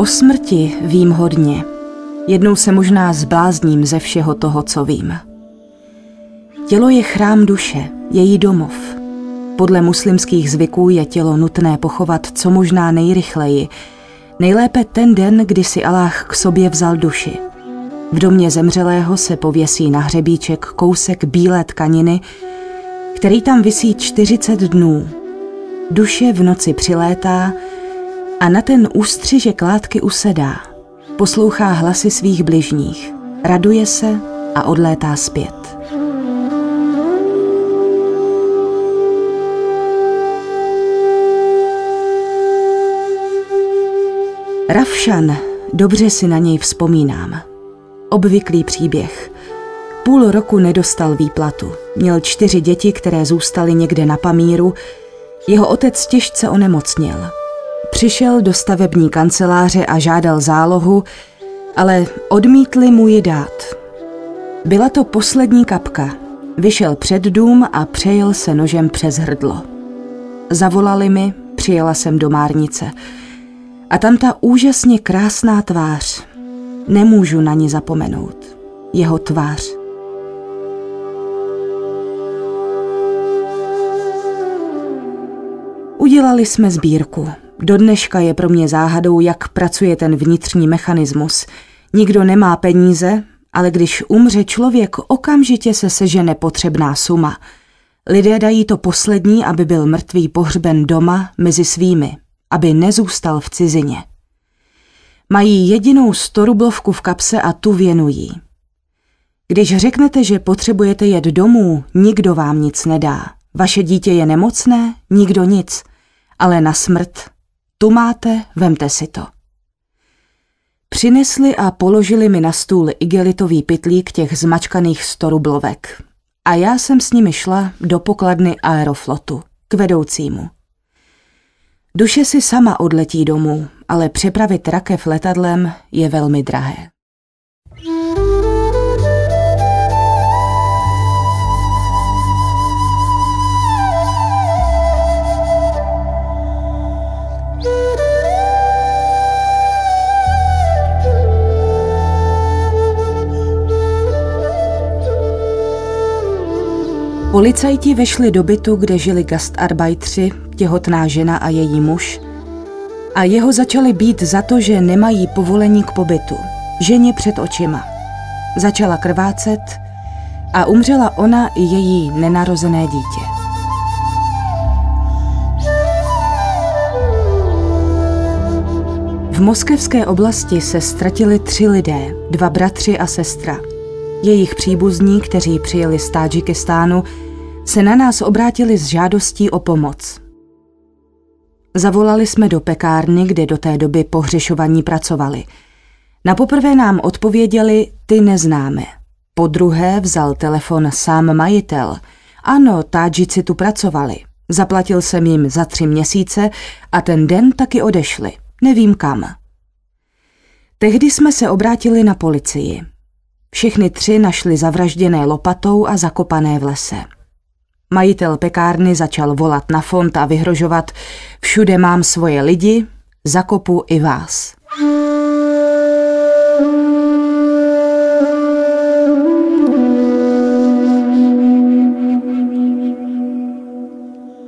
O smrti vím hodně. Jednou se možná zblázním ze všeho toho, co vím. Tělo je chrám duše, její domov. Podle muslimských zvyků je tělo nutné pochovat co možná nejrychleji, nejlépe ten den, kdy si Allah k sobě vzal duši. V domě zemřelého se pověsí na hřebíček kousek bílé tkaniny, který tam visí 40 dnů. Duše v noci přilétá a na ten ústřiže klátky usedá. Poslouchá hlasy svých bližních, raduje se a odlétá zpět. Ravšan, dobře si na něj vzpomínám. Obvyklý příběh. Půl roku nedostal výplatu. Měl čtyři děti, které zůstaly někde na pamíru. Jeho otec těžce onemocněl. Přišel do stavební kanceláře a žádal zálohu, ale odmítli mu ji dát. Byla to poslední kapka. Vyšel před dům a přejel se nožem přes hrdlo. Zavolali mi, přijela jsem do Márnice. A tam ta úžasně krásná tvář. Nemůžu na ní zapomenout. Jeho tvář. Udělali jsme sbírku. Do dneška je pro mě záhadou, jak pracuje ten vnitřní mechanismus. Nikdo nemá peníze, ale když umře člověk, okamžitě se sežene potřebná suma. Lidé dají to poslední, aby byl mrtvý pohřben doma mezi svými, aby nezůstal v cizině. Mají jedinou storublovku v kapse a tu věnují. Když řeknete, že potřebujete jet domů, nikdo vám nic nedá. Vaše dítě je nemocné, nikdo nic. Ale na smrt, tu máte, vemte si to. Přinesli a položili mi na stůl igelitový pytlík těch zmačkaných storublovek. A já jsem s nimi šla do pokladny Aeroflotu, k vedoucímu. Duše si sama odletí domů, ale přepravit rakev letadlem je velmi drahé. Policajti vešli do bytu, kde žili gastarbeitři, těhotná žena a její muž, a jeho začali být za to, že nemají povolení k pobytu. Ženě před očima. Začala krvácet a umřela ona i její nenarozené dítě. V moskevské oblasti se ztratili tři lidé, dva bratři a sestra. Jejich příbuzní, kteří přijeli z Tádžikistánu, se na nás obrátili s žádostí o pomoc. Zavolali jsme do pekárny, kde do té doby pohřešovaní pracovali. Na poprvé nám odpověděli, ty neznáme. Po druhé vzal telefon sám majitel. Ano, tádžici tu pracovali. Zaplatil jsem jim za tři měsíce a ten den taky odešli. Nevím kam. Tehdy jsme se obrátili na policii. Všechny tři našli zavražděné lopatou a zakopané v lese. Majitel pekárny začal volat na fond a vyhrožovat Všude mám svoje lidi, zakopu i vás.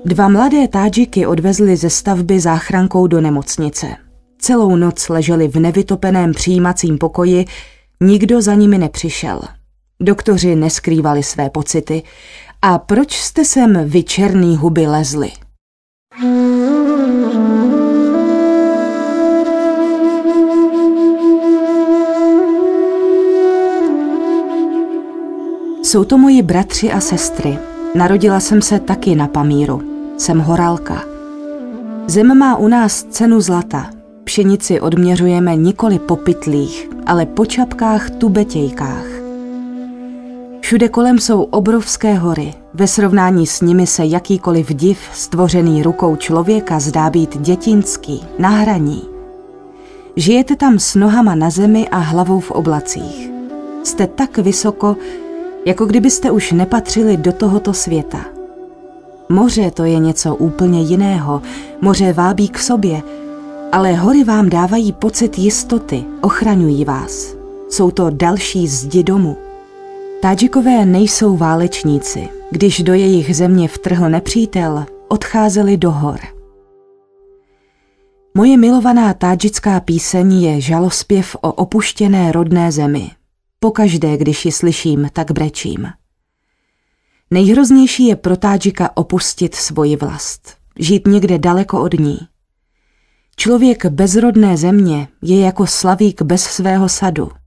Dva mladé tádžiky odvezli ze stavby záchrankou do nemocnice. Celou noc leželi v nevytopeném přijímacím pokoji, nikdo za nimi nepřišel. Doktoři neskrývali své pocity a proč jste sem vy černý huby lezli? Jsou to moji bratři a sestry. Narodila jsem se taky na Pamíru. Jsem horálka. Zem má u nás cenu zlata. Pšenici odměřujeme nikoli po pytlích, ale po čapkách tubetějkách. Všude kolem jsou obrovské hory. Ve srovnání s nimi se jakýkoliv div stvořený rukou člověka zdá být dětinský, na hraní. Žijete tam s nohama na zemi a hlavou v oblacích. Jste tak vysoko, jako kdybyste už nepatřili do tohoto světa. Moře to je něco úplně jiného, moře vábí k sobě, Ale hory vám dávají pocit jistoty, ochraňují vás. Jsou to další zdi domu. Tádžikové nejsou válečníci. Když do jejich země vtrhl nepřítel, odcházeli do hor. Moje milovaná tádžická píseň je žalospěv o opuštěné rodné zemi. Pokaždé, když ji slyším, tak brečím. Nejhroznější je pro tádžika opustit svoji vlast, žít někde daleko od ní. Člověk bez rodné země je jako slavík bez svého sadu.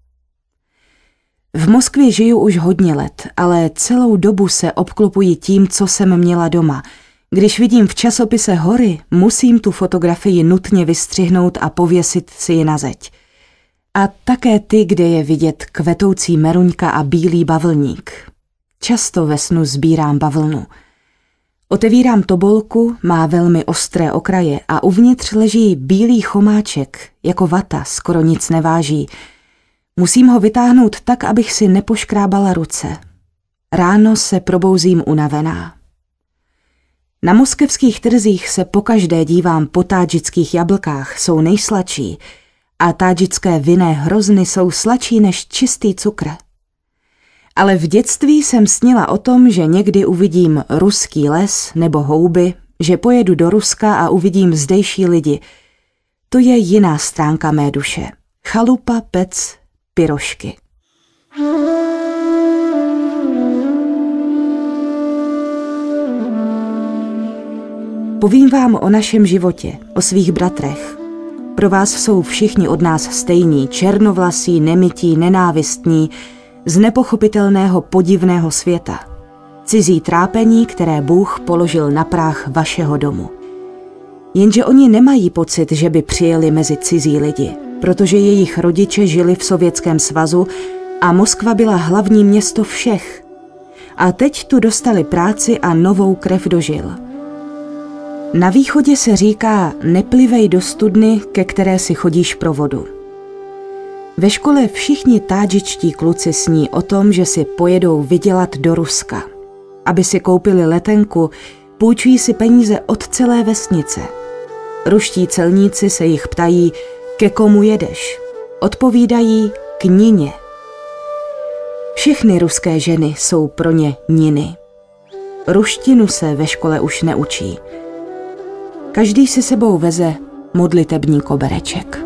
V Moskvě žiju už hodně let, ale celou dobu se obklopuji tím, co jsem měla doma – když vidím v časopise hory, musím tu fotografii nutně vystřihnout a pověsit si ji na zeď. A také ty, kde je vidět kvetoucí meruňka a bílý bavlník. Často ve snu sbírám bavlnu. Otevírám tobolku, má velmi ostré okraje a uvnitř leží bílý chomáček, jako vata, skoro nic neváží. Musím ho vytáhnout tak, abych si nepoškrábala ruce. Ráno se probouzím unavená. Na moskevských trzích se pokaždé dívám po tádžických jablkách, jsou nejsladší a tádžické vinné hrozny jsou sladší než čistý cukr. Ale v dětství jsem snila o tom, že někdy uvidím ruský les nebo houby, že pojedu do Ruska a uvidím zdejší lidi. To je jiná stránka mé duše. Chalupa, pec, pirošky. Povím vám o našem životě, o svých bratrech. Pro vás jsou všichni od nás stejní, černovlasí, nemití, nenávistní, z nepochopitelného podivného světa. Cizí trápení, které Bůh položil na práh vašeho domu. Jenže oni nemají pocit, že by přijeli mezi cizí lidi, protože jejich rodiče žili v Sovětském svazu a Moskva byla hlavní město všech. A teď tu dostali práci a novou krev dožil – na východě se říká neplivej do studny, ke které si chodíš pro vodu. Ve škole všichni tádžičtí kluci sní o tom, že si pojedou vydělat do Ruska. Aby si koupili letenku, půjčují si peníze od celé vesnice. Ruští celníci se jich ptají, ke komu jedeš. Odpovídají k Nině. Všechny ruské ženy jsou pro ně Niny. Ruštinu se ve škole už neučí. Každý si sebou veze modlitební kobereček.